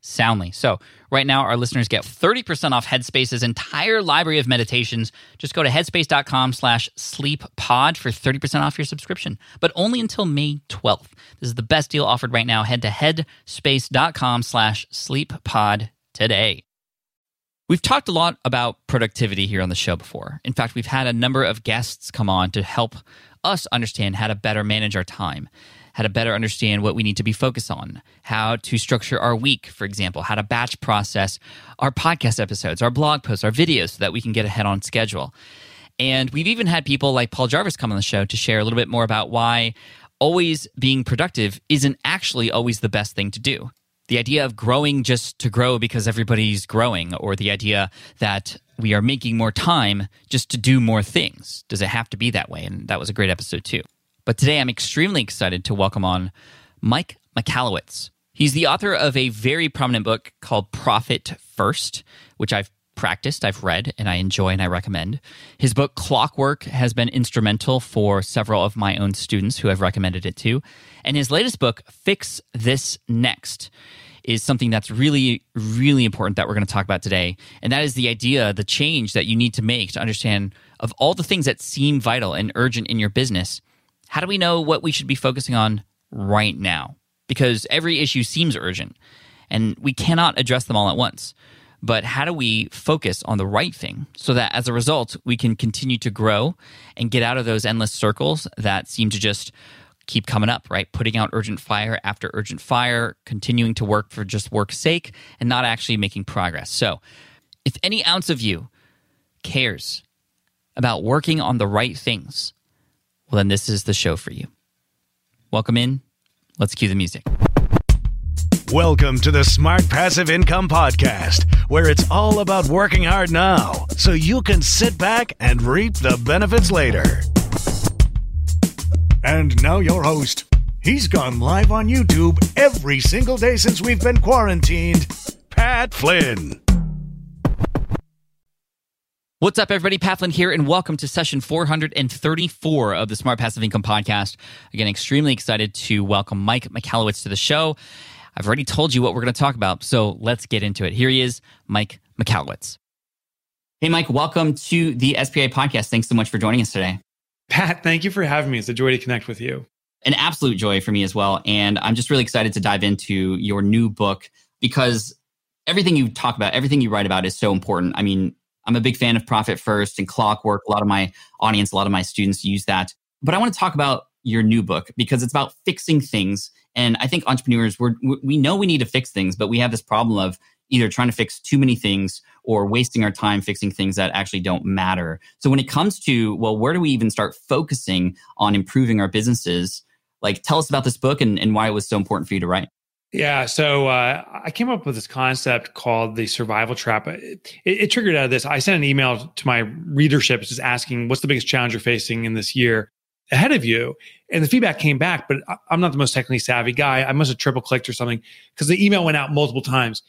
soundly. So, right now, our listeners get 30% off Headspace's entire library of meditations. Just go to headspace.com slash sleeppod for 30% off your subscription, but only until May 12th. This is the best deal offered right now. Head to headspace.com slash sleeppod today. We've talked a lot about productivity here on the show before. In fact, we've had a number of guests come on to help us understand how to better manage our time, how to better understand what we need to be focused on, how to structure our week, for example, how to batch process our podcast episodes, our blog posts, our videos so that we can get ahead on schedule. And we've even had people like Paul Jarvis come on the show to share a little bit more about why always being productive isn't actually always the best thing to do the idea of growing just to grow because everybody's growing, or the idea that we are making more time just to do more things. Does it have to be that way? And that was a great episode, too. But today I'm extremely excited to welcome on Mike Michalowicz. He's the author of a very prominent book called Profit First, which I've practiced, I've read, and I enjoy and I recommend. His book, Clockwork, has been instrumental for several of my own students who have recommended it too. And his latest book, Fix This Next, is something that's really, really important that we're going to talk about today. And that is the idea, the change that you need to make to understand of all the things that seem vital and urgent in your business. How do we know what we should be focusing on right now? Because every issue seems urgent and we cannot address them all at once. But how do we focus on the right thing so that as a result, we can continue to grow and get out of those endless circles that seem to just keep coming up, right? Putting out urgent fire after urgent fire, continuing to work for just work's sake, and not actually making progress. So, if any ounce of you cares about working on the right things, well, then this is the show for you. Welcome in. Let's cue the music. Welcome to the Smart Passive Income Podcast, where it's all about working hard now so you can sit back and reap the benefits later. And now your host. He's gone live on YouTube every single day since we've been quarantined. Pat Flynn. What's up, everybody? Pat Flynn here, and welcome to session 434 of the Smart Passive Income Podcast. Again, extremely excited to welcome Mike Michalowicz to the show. I've already told you what we're going to talk about, so let's get into it. Here he is, Mike Michalowicz. Hey, Mike, welcome to the SPI podcast. Thanks so much for joining us today. Pat, thank you for having me. It's a joy to connect with you. An absolute joy for me as well. And I'm just really excited to dive into your new book because everything you talk about, everything you write about is so important. I mean, I'm a big fan of Profit First and Clockwork. A lot of my audience, a lot of my students use that. But I want to talk about your new book because it's about fixing things. And I think entrepreneurs, we're, we know we need to fix things, but we have this problem of either trying to fix too many things or wasting our time fixing things that actually don't matter. So when it comes to, well, where do we even start focusing on improving our businesses? Like, tell us about this book and, and why it was so important for you to write. Yeah, so uh, I came up with this concept called the survival trap. It, it, it, triggered out of this. I sent an email to my readership just asking, "What's the biggest challenge you're facing in this year ahead of you?" And the feedback came back, but I'm not the most technically savvy guy. I must have triple clicked or something because the email went out multiple times.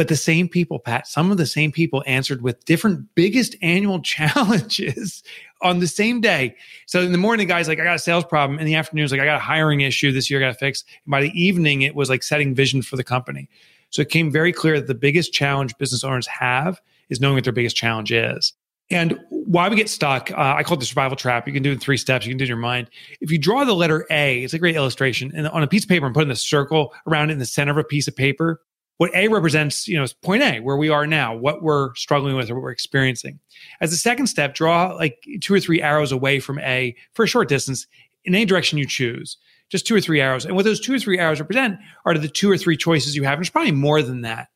But the same people, Pat, some of the same people answered with different biggest annual challenges on the same day. So in the morning, the guy's like, I got a sales problem. In the afternoon, like, I got a hiring issue this year, I got to fix. And by the evening, it was like setting vision for the company. So it came very clear that the biggest challenge business owners have is knowing what their biggest challenge is. And why we get stuck, uh, I call it the survival trap. You can do it in three steps. You can do it in your mind. If you draw the letter A, it's a great illustration. And on a piece of paper and put in a circle around it in the center of a piece of paper, what A represents, you know, is point A, where we are now, what we're struggling with or what we're experiencing. As a second step, draw like two or three arrows away from A for a short distance in any direction you choose. Just two or three arrows. And what those two or three arrows represent are the two or three choices you have. And it's probably more than that.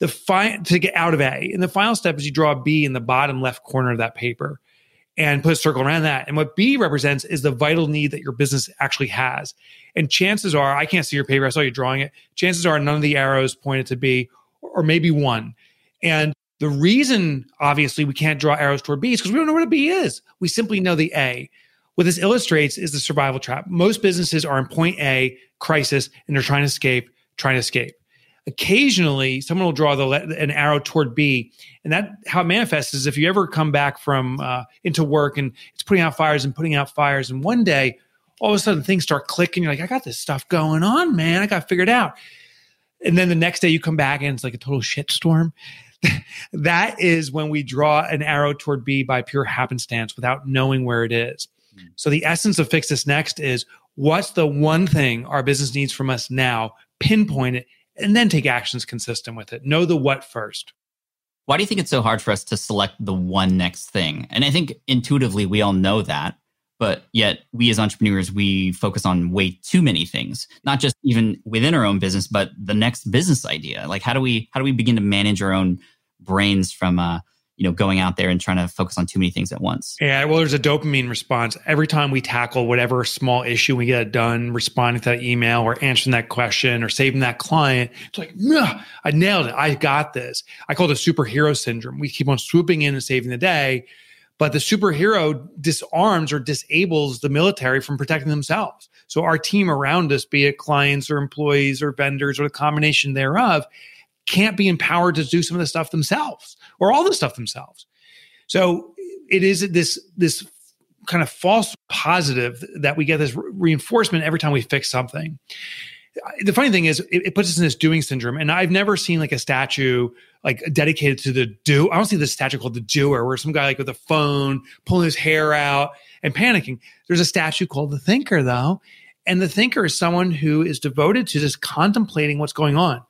The fi- to get out of A. And the final step is you draw B in the bottom left corner of that paper and put a circle around that. And what B represents is the vital need that your business actually has. And chances are, I can't see your paper, I saw you drawing it. Chances are none of the arrows pointed to B, or maybe one. And the reason, obviously, we can't draw arrows toward B is because we don't know what a B is. We simply know the A. What this illustrates is the survival trap. Most businesses are in point A, crisis, and they're trying to escape, trying to escape. Occasionally, someone will draw the, an arrow toward B, and that how it manifests is if you ever come back from uh, into work and it's putting out fires and putting out fires, and one day all of a sudden things start clicking. You're like, I got this stuff going on, man. I got figured out. And then the next day you come back and it's like a total shitstorm. that is when we draw an arrow toward B by pure happenstance without knowing where it is. Mm. So the essence of fix this next is what's the one thing our business needs from us now, pinpoint it, and then take actions consistent with it. Know the what first. Why do you think it's so hard for us to select the one next thing? And I think intuitively we all know that but yet we as entrepreneurs we focus on way too many things not just even within our own business but the next business idea like how do we how do we begin to manage our own brains from uh you know going out there and trying to focus on too many things at once. Yeah well there's a dopamine response. Every time we tackle whatever small issue we get done responding to that email or answering that question or saving that client it's like i nailed it. I got this. I call it a superhero syndrome. We keep on swooping in and saving the day but the superhero disarms or disables the military from protecting themselves. So our team around us, be it clients or employees or vendors or the combination thereof, can't be empowered to do some of the stuff themselves or all the stuff themselves. So it is this this kind of false positive that we get this reinforcement every time we fix something. The funny thing is it, it, puts us in this doing syndrome and i've never seen like a statue like dedicated to the do i don't see this statue called the doer where some guy like with a phone pulling his hair out and panicking. There's a statue called the thinker though and the thinker is someone who is devoted to just contemplating what's going on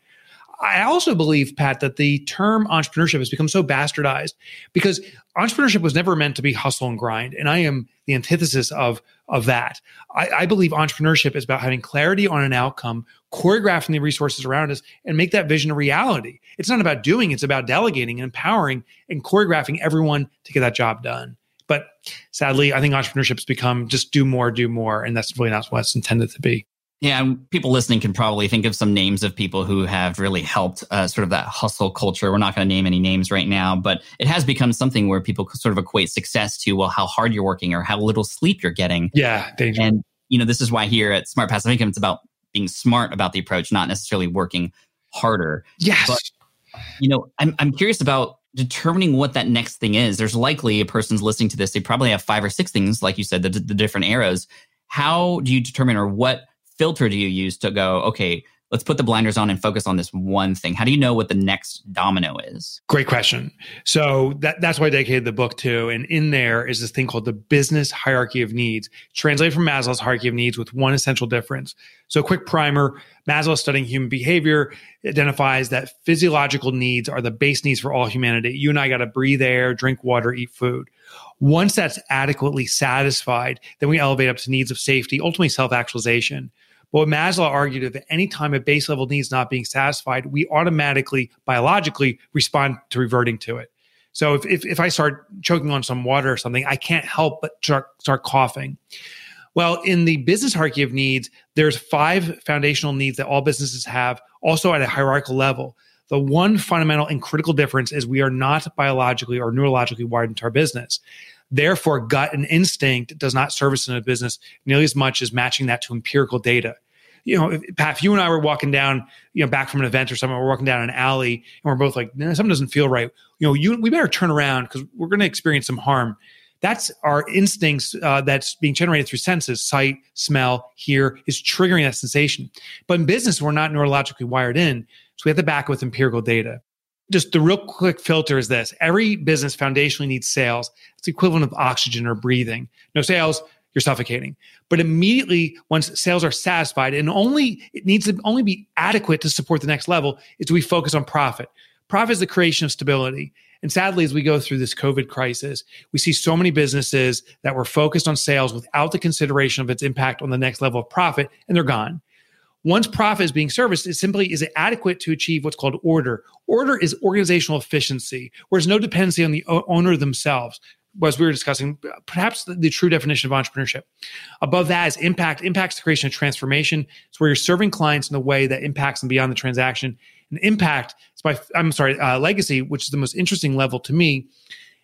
I also believe, Pat, that the term entrepreneurship has become so bastardized because entrepreneurship was never meant to be hustle and grind. And I am the antithesis of, of that. I, I believe entrepreneurship is about having clarity on an outcome, choreographing the resources around us, and make that vision a reality. It's not about doing, it's about delegating and empowering and choreographing everyone to get that job done. But sadly, I think entrepreneurship has become just do more, do more. And that's really not what it's intended to be. Yeah, people listening can probably think of some names of people who have really helped uh, sort of that hustle culture. We're not going to name any names right now, but it has become something where people sort of equate success to, well, how hard you're working or how little sleep you're getting. Yeah, dangerous. And, you know, this is why here at Smart Passive Income, it's about being smart about the approach, not necessarily working harder. Yes. But, you know, I'm, I'm curious about determining what that next thing is. There's likely a person's listening to this, they probably have five or six things, like you said, the, the different arrows. How do you determine or what filter do you use to go, okay, let's put the blinders on and focus on this one thing? How do you know what the next domino is? Great question. So that, that's why I dedicated the book to. And in there is this thing called the business hierarchy of needs, translated from Maslow's hierarchy of needs with one essential difference. So quick primer, Maslow studying human behavior identifies that physiological needs are the base needs for all humanity. You and I got to breathe air, drink water, eat food. Once that's adequately satisfied, then we elevate up to needs of safety, ultimately self-actualization. But what Maslow argued that any time a base level need is not being satisfied, we automatically, biologically respond to reverting to it. So if, if, if I start choking on some water or something, I can't help but start, start coughing. Well, in the business hierarchy of needs, there's five foundational needs that all businesses have, also at a hierarchical level. The one fundamental and critical difference is we are not biologically or neurologically wired into our business. Therefore, gut and instinct does not service in a business nearly as much as matching that to empirical data. You know, if, Pat, if you and I were walking down, you know, back from an event or something, we're walking down an alley and we're both like, nah, something doesn't feel right. You know, you we better turn around because we're going to experience some harm. That's our instincts uh, that's being generated through senses, sight, smell, hear, is triggering that sensation. But in business, we're not neurologically wired in. So we have to back with empirical data just the real quick filter is this every business foundationally needs sales it's equivalent of oxygen or breathing no sales you're suffocating. But immediately once sales are satisfied and only it needs to only be adequate to support the next level is we focus on profit. Profit is the creation of stability. And sadly, as we go through this COVID crisis, we see so many businesses that were focused on sales without the consideration of its impact on the next level of profit, and they're gone. Once profit is being serviced, it simply is adequate to achieve what's called order. Order is organizational efficiency, where there's no dependency on the owner themselves as we were discussing, perhaps the, the, true definition of entrepreneurship. Above that is impact. Impacts the creation of transformation. It's where you're serving clients in a way that impacts them beyond the transaction. And impact is by, I'm sorry, uh, legacy, which is the most interesting level to me,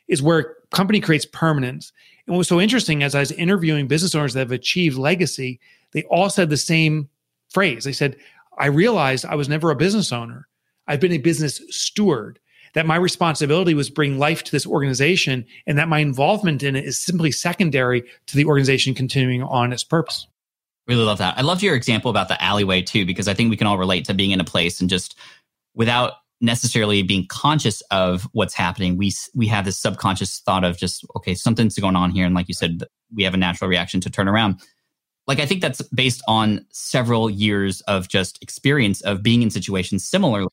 is where company creates permanence. And what was so interesting as I was interviewing business owners that have achieved legacy, they all said the same phrase. They said, I realized I was never a business owner. I've been a business steward that my responsibility was bring life to this organization and that my involvement in it is simply secondary to the organization continuing on its purpose. Really love that. I loved your example about the alleyway too, because I think we can all relate to being in a place and just without necessarily being conscious of what's happening, we we have this subconscious thought of just okay, something's going on here, and like you said, we have a natural reaction to turn around like I think that's based on several years of just experience of being in situations similarly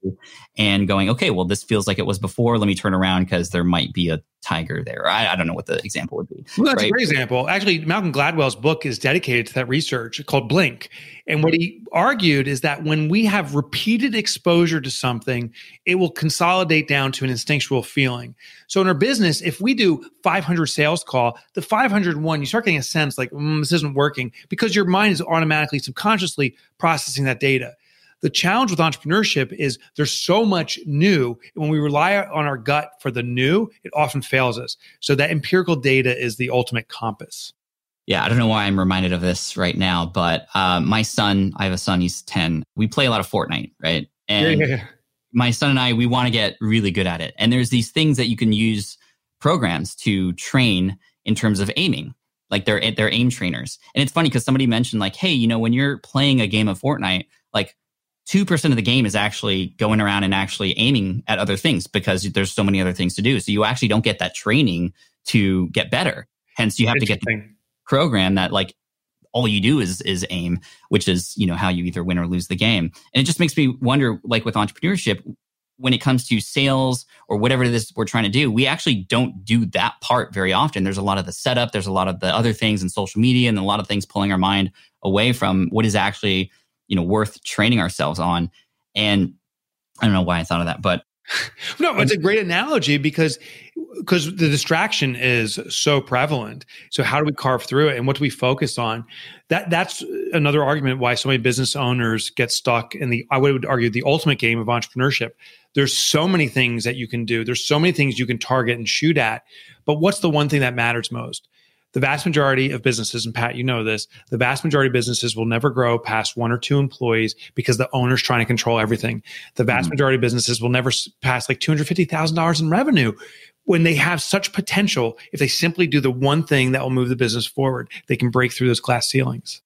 and going, okay, well, this feels like it was before. Let me turn around because there might be a tiger there. I, I, don't know what the example would be. Well, that's right? a great example. Actually, Malcolm Gladwell's book is dedicated to that research called Blink. And what he argued is that when we have repeated exposure to something, it will consolidate down to an instinctual feeling. So in our business, if we do 500 sales call, the 501, you start getting a sense like, mm, this isn't working because your mind is automatically, subconsciously processing that data. The challenge with entrepreneurship is there's so much new. And when we rely on our gut for the new, it often fails us. So that empirical data is the ultimate compass. Yeah, I don't know why I'm reminded of this right now, but uh, my son, I have a son, he's 10. We play a lot of Fortnite, right? And yeah. my son and I, we want to get really good at it. And there's these things that you can use programs to train in terms of aiming like they're they're aim trainers and it's funny because somebody mentioned like hey you know when you're playing a game of fortnite like 2% of the game is actually going around and actually aiming at other things because there's so many other things to do. So you actually don't get that training to get better. Hence you have to get the program that like all you do is is aim, which is, you know, how you either win or lose the game. And it just makes me wonder like with entrepreneurship when it comes to sales or whatever this we're trying to do, we actually don't do that part very often. There's a lot of the setup, there's a lot of the other things in social media and a lot of things pulling our mind away from what is actually you know worth training ourselves on. And i don't know why i thought of that but no it's a great analogy because because the distraction is so prevalent. So how do we carve through it and what do we focus on? That that's another argument why so many business owners get stuck in the i would argue the ultimate game of entrepreneurship. There's so many things that you can do. There's so many things you can target and shoot at. But what's the one thing that matters most the vast majority of businesses, and Pat, you know this, the vast majority of businesses will never grow past one or two employees because the owner's trying to control everything. The vast mm-hmm. majority of businesses will never pass like $250,000 in revenue when they have such potential. If they simply do the one thing that will move the business forward, they can break through those glass ceilings.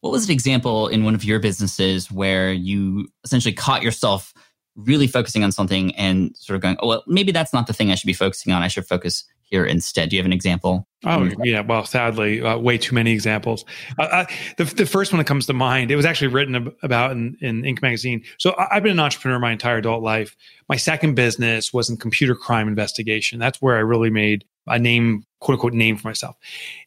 What was an example in one of your businesses where you essentially caught yourself really focusing on something and sort of going, oh, well, maybe that's not the thing I should be focusing on. I should focus here instead. Do you have an example? Oh, yeah. Well, sadly, uh, way too many examples. Uh, uh, the, the first one that comes to mind, it was actually written about in, in Inc. magazine. So I've been an entrepreneur my entire adult life. My second business was in computer crime investigation. That's where I really made a name, quote unquote, name for myself.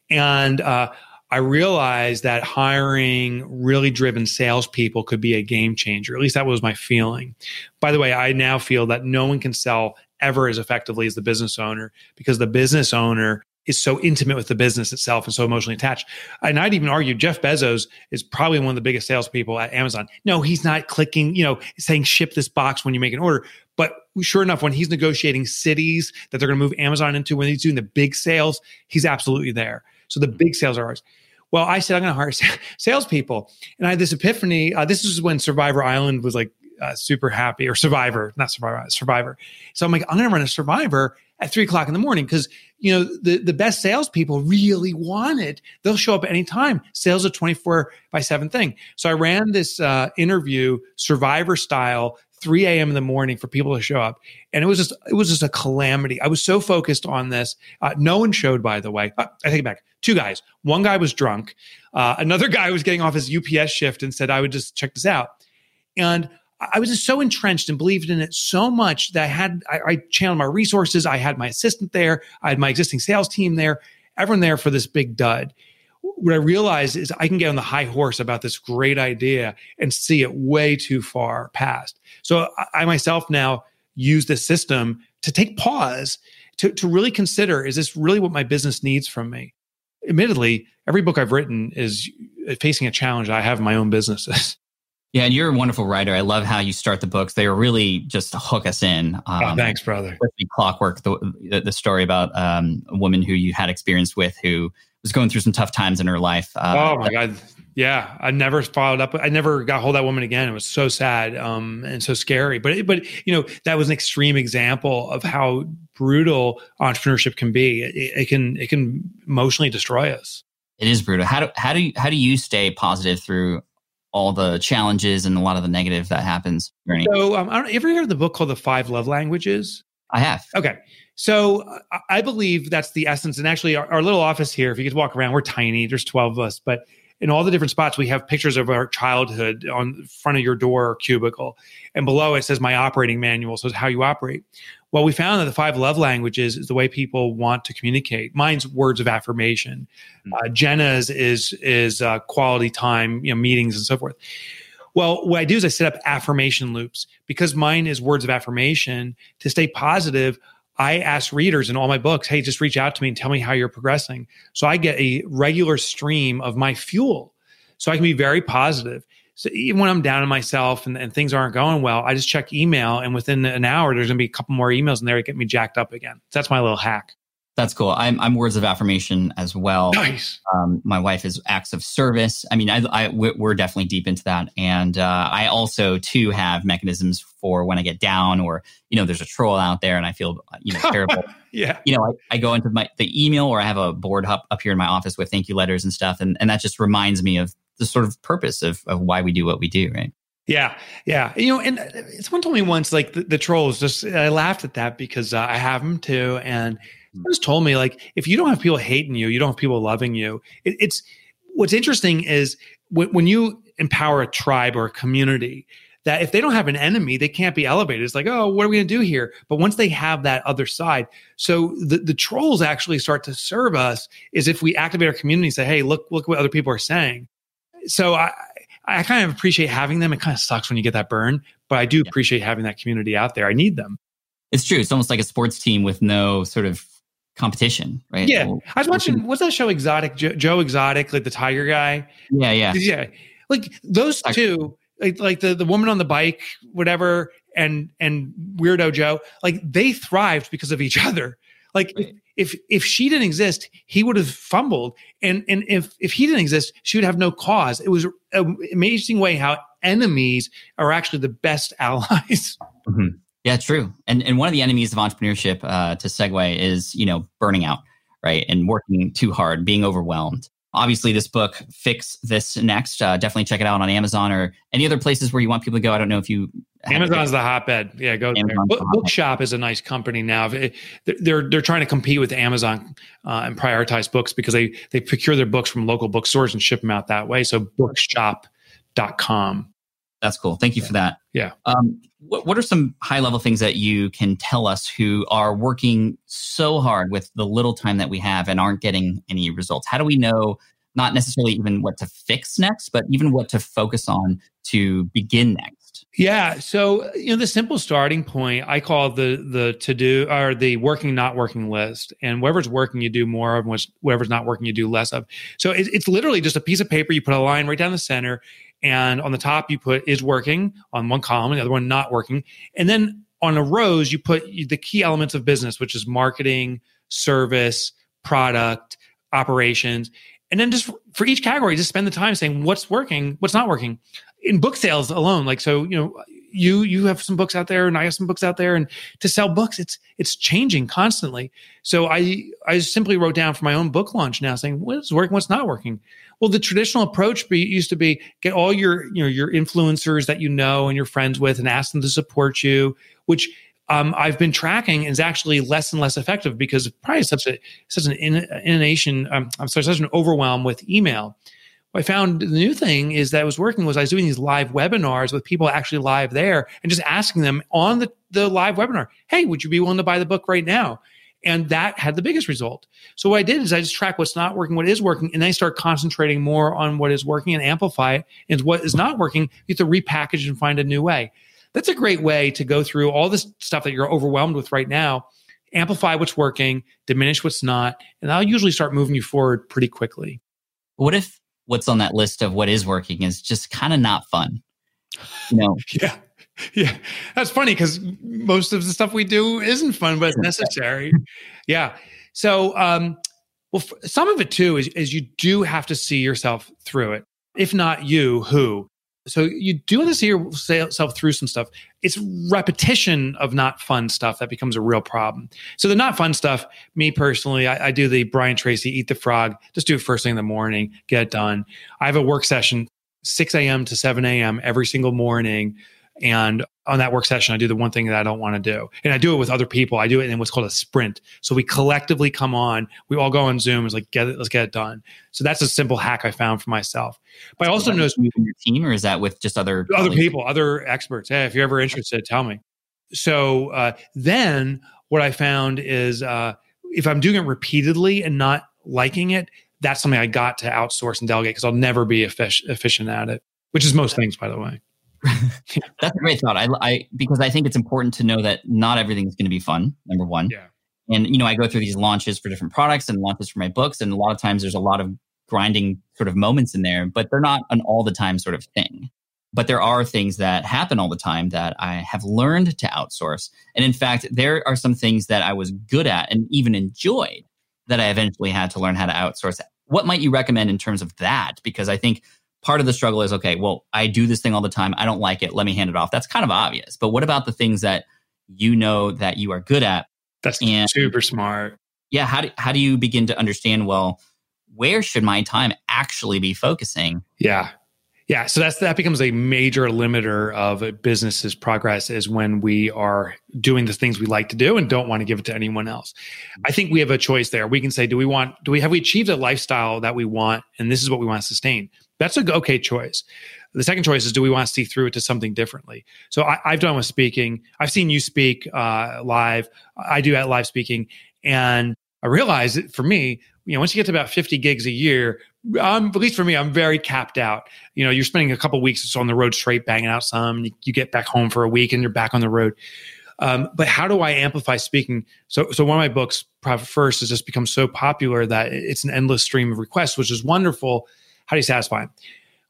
And uh, I realized that hiring really driven salespeople could be a game changer. At least that was my feeling. By the way, I now feel that no one can sell ever as effectively as the business owner because the business owner is so intimate with the business itself and so emotionally attached. And I'd even argue Jeff Bezos is probably one of the biggest salespeople at Amazon. No, he's not clicking, you know, saying ship this box when you make an order. But sure enough, when he's negotiating cities that they're going to move Amazon into, when he's doing the big sales, he's absolutely there. So the big sales are ours. Well, I said I'm going to hire salespeople, and I had this epiphany. Uh, this is when Survivor Island was like uh, super happy, or Survivor, not Survivor, Survivor. So I'm like, I'm going to run a Survivor at three o'clock in the morning because you know the the best salespeople really want it. They'll show up anytime. Sales a 24 by seven thing. So I ran this uh, interview Survivor style 3 a.m. in the morning for people to show up. And it was just, it was just a calamity. I was so focused on this. Uh, no one showed, by the way. Uh, I take it back. Two guys. One guy was drunk. Uh, another guy was getting off his UPS shift and said, I would just check this out. And I was just so entrenched and believed in it so much that I had, I, I channeled my resources. I had my assistant there. I had my existing sales team there, everyone there for this big dud what I realized is I can get on the high horse about this great idea and see it way too far past. So I, myself now use this system to take pause to, to really consider is this really what my business needs from me? Admittedly, every book I've written is facing a challenge I have in my own businesses. Yeah, and you're a wonderful writer. I love how you start the books. They really just hook us in. Um, oh, thanks, brother. Clockwork, the, the story about um, a woman who you had experience with who was going through some tough times in her life. Uh, oh my god, yeah, I never followed up. I never got hold of that woman again. It was so sad um, and so scary. But but you know that was an extreme example of how brutal entrepreneurship can be. It, it can it can emotionally destroy us. It is brutal. How do how do you, how do you stay positive through all the challenges and a lot of the negative that happens? So um, I don't ever hear the book called The Five Love Languages. I have. Okay. So I believe that's the essence. And actually, our, our, little office here, if you could walk around, we're tiny. There's 12 of us, but in all the different spots, we have pictures of our childhood on the front of your door or cubicle. And below it says my operating manual. So it's how you operate. Well, we found that the five love languages is the way people want to communicate. Mine's words of affirmation. Mm-hmm. Uh, Jenna's is is uh, quality time, you know, meetings and so forth. Well, what I do is I set up affirmation loops because mine is words of affirmation to stay positive. I ask readers in all my books, hey, just reach out to me and tell me how you're progressing. So I get a regular stream of my fuel. So I can be very positive. So even when I'm down on myself and, and things aren't going well, I just check email and within an hour, there's gonna be a couple more emails in there to get me jacked up again. So that's my little hack. That's cool. I'm, I'm words of affirmation as well. Nice. Um, my wife is acts of service. I mean, I, I we're definitely deep into that, and uh, I also too have mechanisms for when I get down or you know there's a troll out there and I feel you know terrible. yeah. You know, I, I, go into my the email or I have a board up up here in my office with thank you letters and stuff, and and that just reminds me of the sort of purpose of of why we do what we do, right? Yeah, yeah. You know, and someone told me once, like the, the trolls. Just I laughed at that because uh, I have them too, and Hmm. just told me like if you don't have people hating you, you don't have people loving you. It, it's what's interesting is when, when you empower a tribe or a community that if they don't have an enemy, they can't be elevated. It's like, oh, what are we going to do here? But once they have that other side, so the, the trolls actually start to serve us is if we activate our community and say, hey, look, look what other people are saying. So I, I kind of appreciate having them. It kind of sucks when you get that burn, but I do yeah. appreciate having that community out there. I need them. It's true. It's almost like a sports team with no sort of competition, right? Yeah, I was watching. What's that show? Exotic Joe, Joe Exotic, like the tiger guy. Yeah, yeah, yeah. Like those two, like, like the the woman on the bike, whatever, and and Weirdo Joe, like they thrived because of each other. Like right. if if she didn't exist, he would have fumbled, and and if if he didn't exist, she would have no cause. It was an amazing way how enemies are actually the best allies. Mm-hmm. Yeah, true. And and one of the enemies of entrepreneurship, uh, to segue, is you know burning out, right, and working too hard, being overwhelmed. Obviously, this book fix this next. Uh, definitely check it out on Amazon or any other places where you want people to go. I don't know if you. Amazon's the hotbed. Yeah, go Amazon's there. Book, Bookshop is a nice company now. They're they're trying to compete with Amazon uh, and prioritize books because they they procure their books from local bookstores and ship them out that way. So bookshop.com. That's cool. Thank you for that. Yeah. Um, what, what are some high level things that you can tell us who are working so hard with the little time that we have and aren't getting any results? How do we know not necessarily even what to fix next, but even what to focus on to begin next? Yeah. So, you know, the simple starting point I call the the to do or the working not working list. And whatever's working, you do more of. And whatever's not working, you do less of. So it, it's literally just a piece of paper. You put a line right down the center, and on the top, you put is working on one column, the other one not working. And then on the rows, you put the key elements of business, which is marketing, service, product, operations. And then just for each category, just spend the time saying what's working, what's not working. In book sales alone, like, so, you know, you you have some books out there and I have some books out there and to sell books it's it's changing constantly. So I I simply wrote down for my own book launch now saying what's working what's not working. Well the traditional approach be, used to be get all your you know your influencers that you know and you're friends with and ask them to support you which um, I've been tracking is actually less and less effective because probably such a such an in, inundation um, I'm sorry such an overwhelm with email I found the new thing is that was working was I was doing these live webinars with people actually live there and just asking them on the, the live webinar, hey, would you be willing to buy the book right now? And that had the biggest result. So what I did is I just track what's not working, what is working, and then I start concentrating more on what is working and amplify it. And what is not working, you have to repackage and find a new way. That's a great way to go through all this stuff that you're overwhelmed with right now, amplify what's working, diminish what's not, and I'll usually start moving you forward pretty quickly. What if what's on that list of what is working is just kind of not fun. You know? yeah. Yeah. That's funny because most of the stuff we do isn't fun, but it's necessary. yeah. So, um, well, some of it too is, is you do have to see yourself through it. If not you, who? So you do have to see yourself through some stuff. It's repetition of not fun stuff that becomes a real problem. So the not fun stuff, me personally, I, I do the Brian Tracy eat the frog. Just do it first thing in the morning, get it done. I have a work session 6 a.m. to 7 a.m. every single morning and on that work session, I do the one thing that I don't want to do. And I do it with other people. I do it in what's called a sprint. So we collectively come on, we all go on Zoom. It's like, get it, let's get it done. So that's a simple hack I found for myself. But I also noticed with your team or is that with just other other colleagues? people, other experts? Hey, if you're ever interested, tell me. So uh, then what I found is uh, if I'm doing it repeatedly and not liking it, that's something I got to outsource and delegate because I'll never be efficient at it, which is most things, by the way. That's a great thought. I, I because I think it's important to know that not everything is going to be fun. Number one. Yeah. And you know, I go through these launches for different products and launches for my books, and a lot of times there's a lot of grinding sort of moments in there, but they're not an all the time sort of thing. But there are things that happen all the time that I have learned to outsource. And in fact, there are some things that I was good at and even enjoyed that I eventually had to learn how to outsource. What might you recommend in terms of that? Because I think part of the struggle is okay, well, I do this thing all the time. I don't like it. Let me hand it off. That's kind of obvious. But what about the things that you know that you are good at? That's and, super smart. Yeah. How do, how do you begin to understand, well, where should my time actually be focusing? Yeah. Yeah, so that's that becomes a major limiter of a business's progress is when we are doing the things we like to do and don't want to give it to anyone else. I think we have a choice there. We can say, do we want, do we have we achieved a lifestyle that we want, and this is what we want to sustain? That's a okay choice. The second choice is do we want to see through it to something differently? So I, have done with speaking. I've seen you speak uh, live. I do at live speaking, and I realize that for me, you know, once you get to about 50 gigs a year, um, at least for me, I'm very capped out. You know, you're spending a couple weeks on the road straight, banging out some. You, you, get back home for a week, and you're back on the road. Um, but how do I amplify speaking? So, so one of my books, First, has just become so popular that it's an endless stream of requests, which is wonderful how do you satisfy them?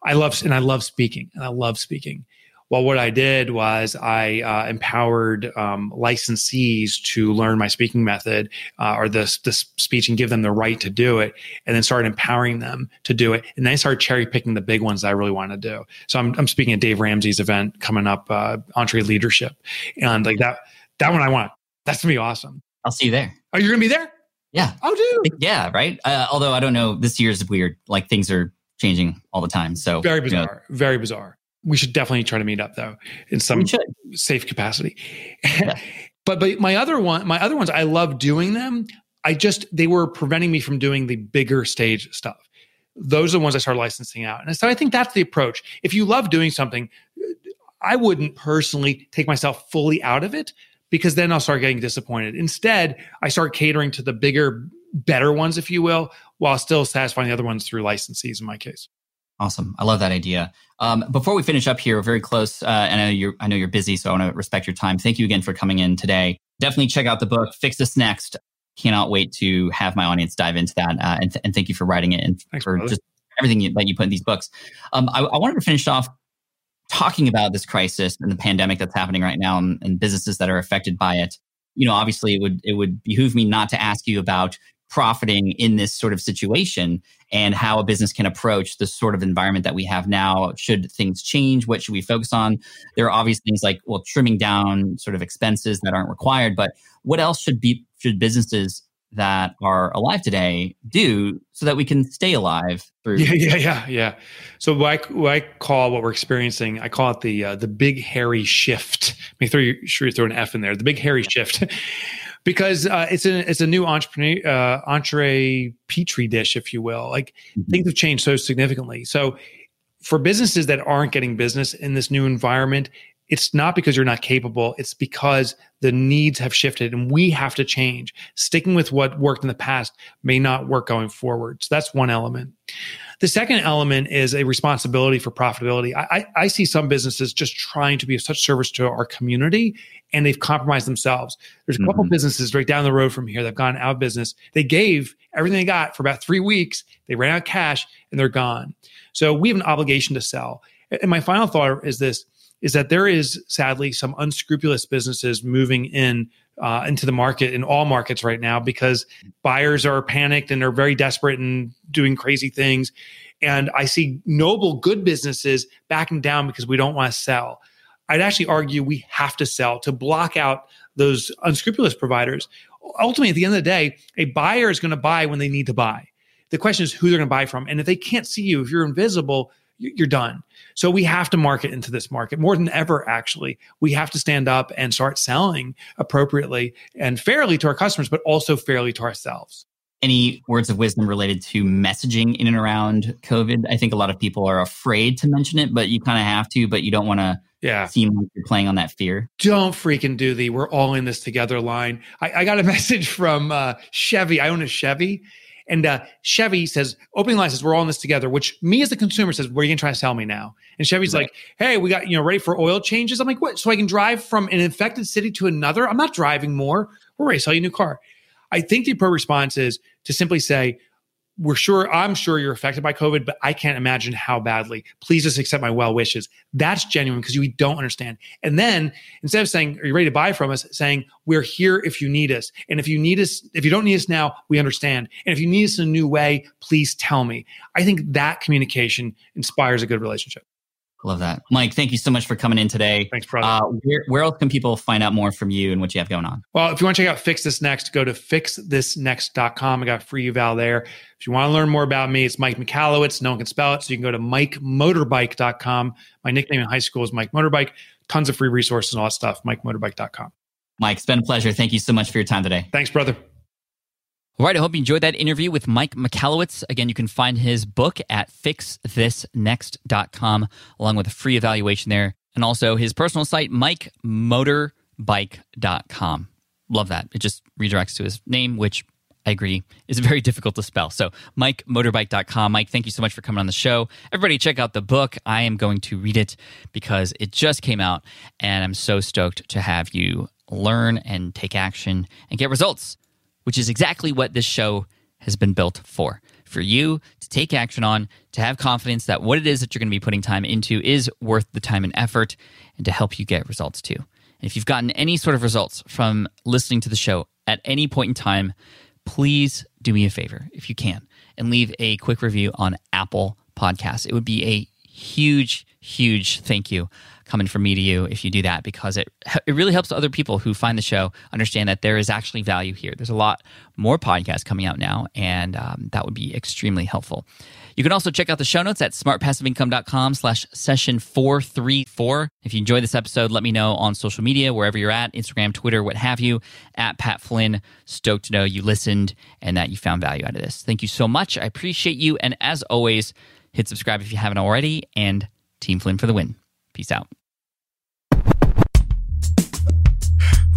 I love and I love speaking and I love speaking. Well, what I did was I uh, empowered um, licensees to learn my speaking method uh, or the, the speech and give them the right to do it, and then started empowering them to do it. And then I started cherry picking the big ones that I really want to do. So I'm, I'm speaking at Dave Ramsey's event coming up, uh, EntreLeadership, and like that that one I want. That's gonna be awesome. I'll see you there. Are you gonna be there? Yeah. Oh, dude. Yeah. Right. Uh, although I don't know, this year's weird. Like things are changing all the time. So very bizarre, you know, very bizarre. We should definitely try to meet up though in some safe capacity. Yeah. but but my other one, my other ones, I love doing them. I just they were preventing me from doing the bigger stage stuff. Those are the ones I started licensing out, and so I think that's the approach. If you love doing something, I wouldn't personally take myself fully out of it because then I'll start getting disappointed. Instead, I start catering to the bigger, better ones, if you will, while still satisfying the other ones through licensees in my case. Awesome. I love that idea. Um, before we finish up here, we're very close. Uh, and I know you're, I know you're busy, so I want to respect your time. Thank you again for coming in today. Definitely check out the book, Fix This Next. Cannot wait to have my audience dive into that. Uh, and, th- and thank you for writing it and Thanks, for brother. just everything you, that you put in these books. Um, I, I, wanted to finish off talking about this crisis and the pandemic that's happening right now and, and businesses that are affected by it. You know, obviously it would, it would behoove me not to ask you about profiting in this sort of situation and how a business can approach the sort of environment that we have now. Should things change? What should we focus on? There are obvious things like, well, trimming down sort of expenses that aren't required, but what else should be, should businesses that are alive today do so that we can stay alive through yeah yeah yeah yeah so what I, what I call what we're experiencing i call it the uh, the big hairy shift make sure you sure you throw an f in there the big hairy shift because uh, it's a it's a new entrepreneur uh, entree petri dish if you will like mm-hmm. things have changed so significantly so for businesses that aren't getting business in this new environment it's not because you're not capable. It's because the needs have shifted and we have to change. Sticking with what worked in the past may not work going forward. So that's one element. The second element is a responsibility for profitability. I, I, I see some businesses just trying to be of such service to our community and they've compromised themselves. There's a couple mm-hmm. businesses right down the road from here that have gone out of business. They gave everything they got for about three weeks. They ran out of cash and they're gone. So we have an obligation to sell. And my final thought is this is that there is sadly some unscrupulous businesses moving in uh, into the market in all markets right now because buyers are panicked and they're very desperate and doing crazy things. And I see noble, good businesses backing down because we don't want to sell. I'd actually argue we have to sell to block out those unscrupulous providers. Ultimately, at the end of the day, a buyer is going to buy when they need to buy. The question is who they're going to buy from. And if they can't see you, if you're invisible, you're done. So we have to market into this market more than ever, actually. We have to stand up and start selling appropriately and fairly to our customers, but also fairly to ourselves. Any words of wisdom related to messaging in and around COVID? I think a lot of people are afraid to mention it, but you kind of have to, but you don't want to yeah. seem like you're playing on that fear. Don't freaking do the we're all in this together line. I, I got a message from uh, Chevy. I own a Chevy and uh, Chevy says, opening line says, we're all in this together, which me as the consumer says, what are you going to try to sell me now? And Chevy's right. like, hey, we got, you know, ready for oil changes. I'm like, what? So I can drive from an infected city to another? I'm not driving more. We're ready to sell you a new car. I think the pro response is to simply say, we're sure i'm sure you're affected by covid but i can't imagine how badly. Please just accept my well wishes. That's genuine because you don't understand. And then instead of saying are you ready to buy from us? saying we're here if you need us. And if you need us if you don't need us now we understand. And if you need us in a new way please tell me. I think that communication inspires a good relationship Love that. Mike, thank you so much for coming in today. Thanks, brother. Uh, where, where, else can people find out more from you and what you have going on? Well, if you want to check out Fix This Next, go to fixthisnext.com. I got free eval there. If you want to learn more about me, it's Mike Michalowicz. No one can spell it. So you can go to mikemotorbike.com. My nickname in high school is Mike Motorbike. Tons of free resources and all that stuff. MikeMotorbike.com. Mike, it's been a pleasure. Thank you so much for your time today. Thanks, brother. All right, I hope you enjoyed that interview with Mike Michalowicz. Again, you can find his book at fixthisnext.com, along with a free evaluation there, and also his personal site, mikemotorbike.com. Love that. It just redirects to his name, which I agree is very difficult to spell. So, mikemotorbike.com. Mike, thank you so much for coming on the show. Everybody, check out the book. I am going to read it because it just came out, and I'm so stoked to have you learn and take action and get results which is exactly what this show has been built for for you to take action on, to have confidence that what it is that you're going to be putting time into is worth the time and effort, and to help you get results too. And if you've gotten any sort of results from listening to the show at any point in time, please do me a favor if you can and leave a quick review on Apple Podcasts. It would be a huge, huge thank you coming from me to you if you do that because it it really helps other people who find the show understand that there is actually value here. There's a lot more podcasts coming out now, and um, that would be extremely helpful. You can also check out the show notes at smartpassiveincome.com slash session 434. If you enjoyed this episode, let me know on social media, wherever you're at, Instagram, Twitter, what have you, at Pat Flynn. Stoked to know you listened and that you found value out of this. Thank you so much. I appreciate you. And as always, hit subscribe if you haven't already, and Team Flynn for the win. Peace out.